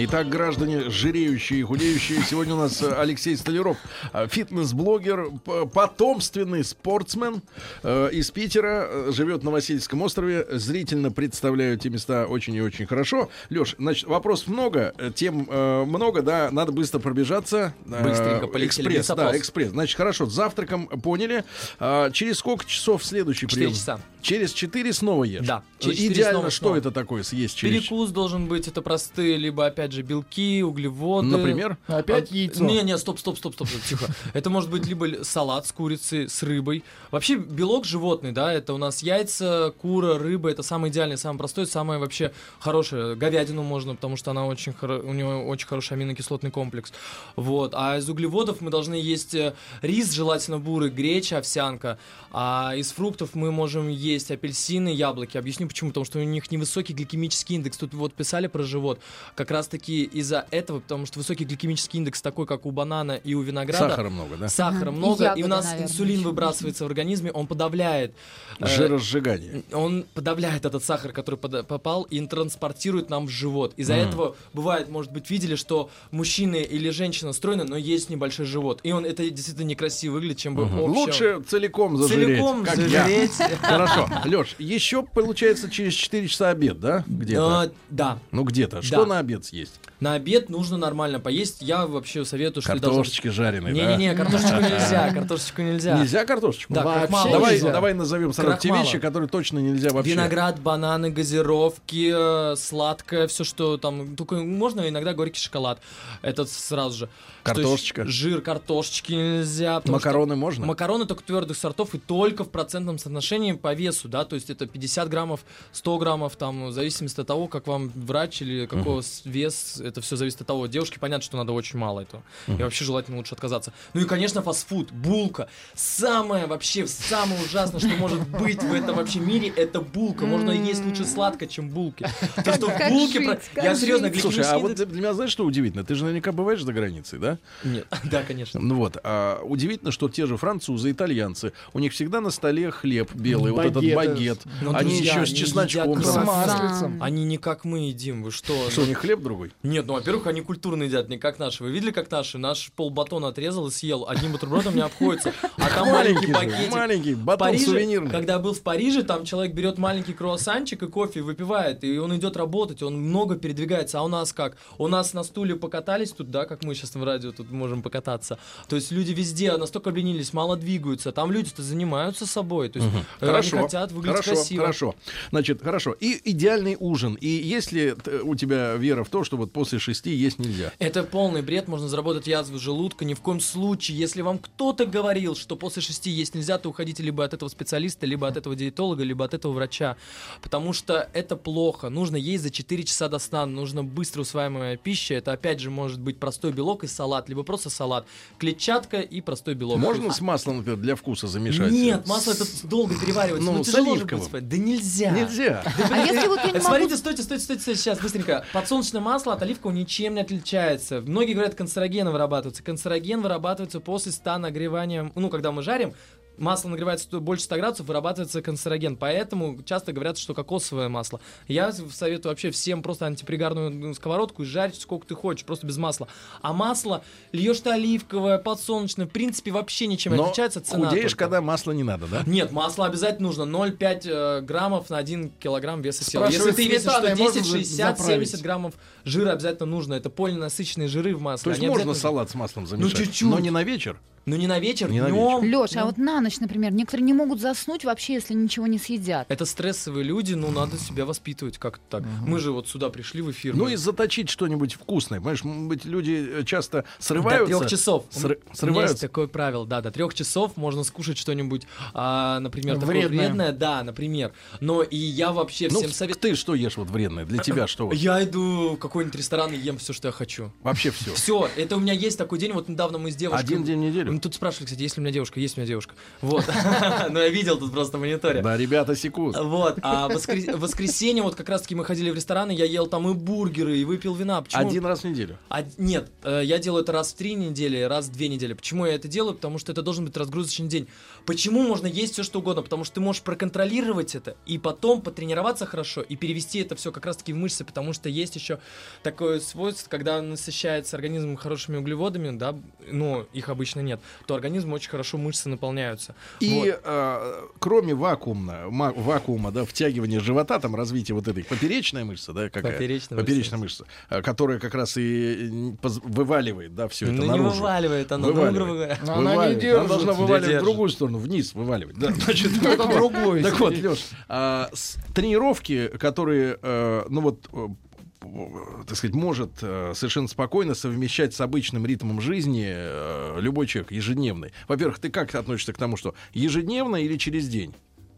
Итак, граждане, жиреющие и худеющие, сегодня у нас э, Алексей Столяров, э, фитнес-блогер, потомственный спортсмен э, из Питера, живет на Васильевском острове, зрительно представляю те места очень и очень хорошо. Леш, значит, вопросов много, тем э, много, да, надо быстро пробежаться. Быстренько полетели, Экспресс, да, экспресс. Значит, хорошо, с завтраком поняли. А, через сколько часов следующий прием? часа. Через 4 снова ешь? Да, через Идеально, снова, что снова. это такое съесть через Перекус должен быть, это простые, либо, опять же, белки, углеводы. Например? Опять А, яйцо. Не, не, стоп, стоп, стоп, стоп, тихо. Это может быть либо салат с курицей, с рыбой. Вообще белок животный, да, это у нас яйца, кура, рыба, это самое идеальное, самое простое, самое вообще хорошее. Говядину можно, потому что она очень у нее очень хороший аминокислотный комплекс. Вот. А из углеводов мы должны есть э, рис, желательно бурый, греча, овсянка. А из фруктов мы можем есть апельсины, яблоки. Объясню почему. Потому что у них невысокий гликемический индекс. Тут вот писали про живот. Как раз таки из-за этого, потому что высокий гликемический индекс такой, как у банана и у винограда. Сахара много, да? Сахара много, и, ягоды, у нас наверное, инсулин выбрасывается в организме, он подавляет. э, Жиросжигание. он подавляет этот сахар, который попал, и транспортирует нам в живот. Из-за этого бывает, может быть, видели, что мужчина или женщина стройны, но есть небольшой живот. И он это действительно некрасиво выглядит, чем бы Лучше целиком зажиреть. Целиком как зажиреть. Хорошо. Леш, еще получается через 4 часа обед, да? Где-то? А, Да. Ну где-то. Что на обед съесть? На обед нужно нормально поесть. Я вообще советую, что Картошечки жареные, да? Не-не-не, картошечку нельзя, картошечку нельзя. Нельзя картошечку? Да, Вообще Давай, нельзя. давай назовем сразу те вещи, которые точно нельзя вообще. Виноград, бананы, газировки, э, сладкое, все, что там. Только можно иногда горький шоколад. Это сразу же. Картошечка. еще? Жир, картошечки нельзя. потому что Макароны можно? Макароны только твердых сортов и только в процентном соотношении по весу, да, то есть это 50 граммов, 100 граммов, там, в зависимости от того, как вам врач или какой с- вес, это все зависит от того. Девушке понятно, что надо очень мало этого. И вообще желательно лучше отказаться. Ну и, конечно, фастфуд, булка. Самое вообще, самое ужасное, что может быть в этом вообще мире, это булка. Можно есть лучше сладко, чем булки. То, что в булке... Я серьезно, жить? Слушай, а вот для меня знаешь, что удивительно? Ты же наверняка бываешь за границей, да? Нет, да, конечно. Ну вот, а удивительно, что те же французы, итальянцы, у них всегда на столе хлеб белый, вот этот багет. Но, они еще с чесночком. С маслицем. Они не как мы едим, вы что? Что, у них хлеб другой? Нет, ну, во-первых, они культурно едят, не как наши. Вы видели, как наши? Наш полбатона отрезал и съел. Одним бутербродом не обходится. А там маленький пакетик. маленький, батон Париже, сувенирный. когда я был в Париже, там человек берет маленький круассанчик и кофе выпивает, и он идет работать, он много передвигается. А у нас как? У нас на стуле покатались тут, да, как мы сейчас в радио тут можем покататься. То есть люди везде настолько обленились, мало двигаются. Там люди-то занимаются собой. То есть э, Хорошо. они хотят выглядеть хорошо, красиво. Хорошо. Значит, хорошо. И идеальный ужин. И если у тебя вера в то, что вот после шести есть нельзя. Это полный бред, можно заработать язву желудка. Ни в коем случае, если вам кто-то говорил, что после шести есть нельзя, то уходите либо от этого специалиста, либо от этого диетолога, либо от этого врача. Потому что это плохо. Нужно есть за 4 часа до сна, нужно быстро усваиваемая пища. Это опять же может быть простой белок и салат, либо просто салат. Клетчатка и простой белок. Можно с маслом, например, для вкуса замешать? Нет, масло это долго переваривается. Ну, Ну, с тяжело же. Да нельзя. Нельзя. А если вот я не могу... Смотрите, стойте, стойте, стойте, сейчас, быстренько. Подсолнечное масло от оливкового ничем не отличается. Многие говорят, канцерогены вырабатываются. Канцероген вырабатывается после 100 нагревания, ну, когда мы жарим, масло нагревается больше 100 градусов, вырабатывается канцероген. Поэтому часто говорят, что кокосовое масло. Я советую вообще всем просто антипригарную ну, сковородку и жарить сколько ты хочешь, просто без масла. А масло льешь ты оливковое, подсолнечное, в принципе, вообще ничем не отличается. Цена худеешь, только. когда масла не надо, да? Нет, масло обязательно нужно 0,5 э, граммов на 1 килограмм веса тела. Если ты весишь сметаной 110, можно 60, заправить? 70 граммов жира обязательно нужно. Это полиненасыщенные жиры в масле. То есть Они можно обязательно- салат с маслом замешать, чуть-чуть. но не на вечер. Ну не на вечер, Не на днем. Леша, а вот на ночь, например, некоторые не могут заснуть вообще, если ничего не съедят. Это стрессовые люди, ну надо себя воспитывать как-то так. Мы же вот сюда пришли в эфир. Ну мы- и заточить что-нибудь вкусное. Понимаешь, может быть, люди э, часто До срываются. трех часов. Сры- У меня есть срываются. такое правило, да, до трех часов можно скушать что-нибудь, а, например, такое Вредное. вредное, да, например. Но и я вообще Ну, всем советую. ты что ешь вот вредное? Для тебя что? Я иду в какой-нибудь ресторан и ем все, что я хочу. Вообще все. Все, это у меня есть такой день. Вот недавно мы с девушкой. Один день в неделю? Тут спрашивали, кстати, есть ли у меня девушка. Есть у меня девушка. Вот. Но я видел тут просто в мониторе. Да, ребята секут. Вот. А воскресенье вот как раз-таки мы ходили в рестораны, я ел там и бургеры, и выпил вина. Почему? Один раз в неделю. А, нет, э, я делаю это раз в три недели, раз в две недели. Почему я это делаю? Потому что это должен быть разгрузочный день. Почему можно есть все что угодно? Потому что ты можешь проконтролировать это и потом потренироваться хорошо и перевести это все как раз-таки в мышцы, потому что есть еще такое свойство, когда насыщается организм хорошими углеводами, да, но их обычно нет, то организм очень хорошо мышцы наполняются. И Вот. э, кроме вакуума, ма- вакуума, да, втягивания живота, там развитие вот этой поперечной мышцы, да, какая? Поперечная Поперечная мышца, э, которая как раз и вываливает, да, все это Ну, не наружу. вываливает она, ну, Вываливает. грубо говоря. Но она не Вываливает. Она держит. должна Да, вываливать в другую сторону, вниз вываливать. Да, значит, Это так вот. другой. Так вот, Сергей. Леш, а, тренировки, которые, э, ну вот, э, так сказать, может э, совершенно спокойно совмещать с обычным ритмом жизни э, любой человек, ежедневный. Во-первых, ты как относишься к тому, что ежедневно или через день?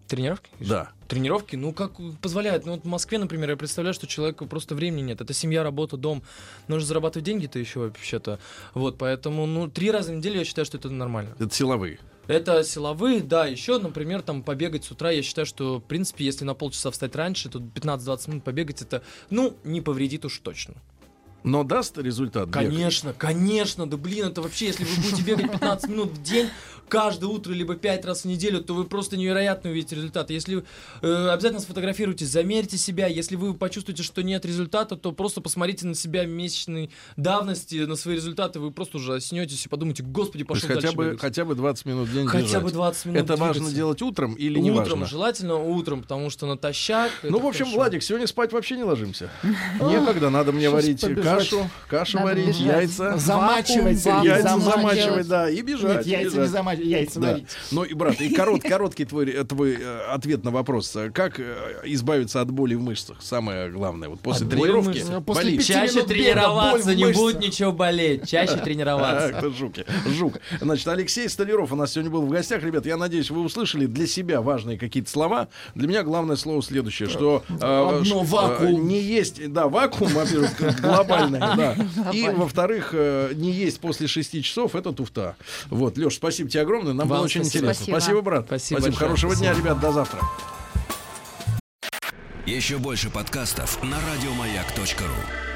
Тренировки? Да. Тренировки, ну как позволяет. Ну вот в Москве, например, я представляю, что человеку просто времени нет. Это семья, работа, дом. Нужно зарабатывать деньги-то еще вообще-то. Вот, поэтому, ну, три раза в неделю я считаю, что это нормально. Это силовые. Это силовые, да, еще, например, там побегать с утра, я считаю, что, в принципе, если на полчаса встать раньше, то 15-20 минут побегать, это, ну, не повредит уж точно. Но даст результат? бег? Конечно, конечно, да блин, это вообще, если вы будете бегать 15 минут в день, каждое утро, либо 5 раз в неделю, то вы просто невероятно увидите результат. Если э, обязательно сфотографируйтесь, замерьте себя. Если вы почувствуете, что нет результата, то просто посмотрите на себя месячной давности, на свои результаты, вы просто уже оснетесь и подумайте, господи, пошел хотя дальше бы, бегать». хотя бы 20 минут в день Хотя бежать. бы 20 минут Это важно двигаться. делать утром или не утром, важно? желательно утром, потому что натощак. Ну, в общем, хорошо. Владик, сегодня спать вообще не ложимся. Некогда, надо мне варить. Кашу, кашу Надо варить, бежать. яйца. Замачивать, Вакуум, Яйца замачивать. замачивать, да, и бежать. Нет, яйца бежать. не замачивать, яйца Да. варить. Ну и, брат, и корот, короткий твой, э, твой э, ответ на вопрос. Как э, избавиться от боли в мышцах? Самое главное. Вот после От тренировки мышцах? После Чаще тренироваться, не будет ничего болеть. Чаще Ах тренироваться. ты жуки, жук. Значит, Алексей Столяров у нас сегодня был в гостях. Ребят, я надеюсь, вы услышали для себя важные какие-то слова. Для меня главное слово следующее, что... Одно э, вакуум. Не есть, да, вакуум, во-первых, глобальный, да. И, во-вторых, э, не есть после 6 часов, это туфта. Вот, Леш, спасибо тебе огромное, нам было очень интересно. Спасибо. брат. Спасибо. Хорошего дня, ребят, до завтра. Еще больше подкастов на радиомаяк.ру.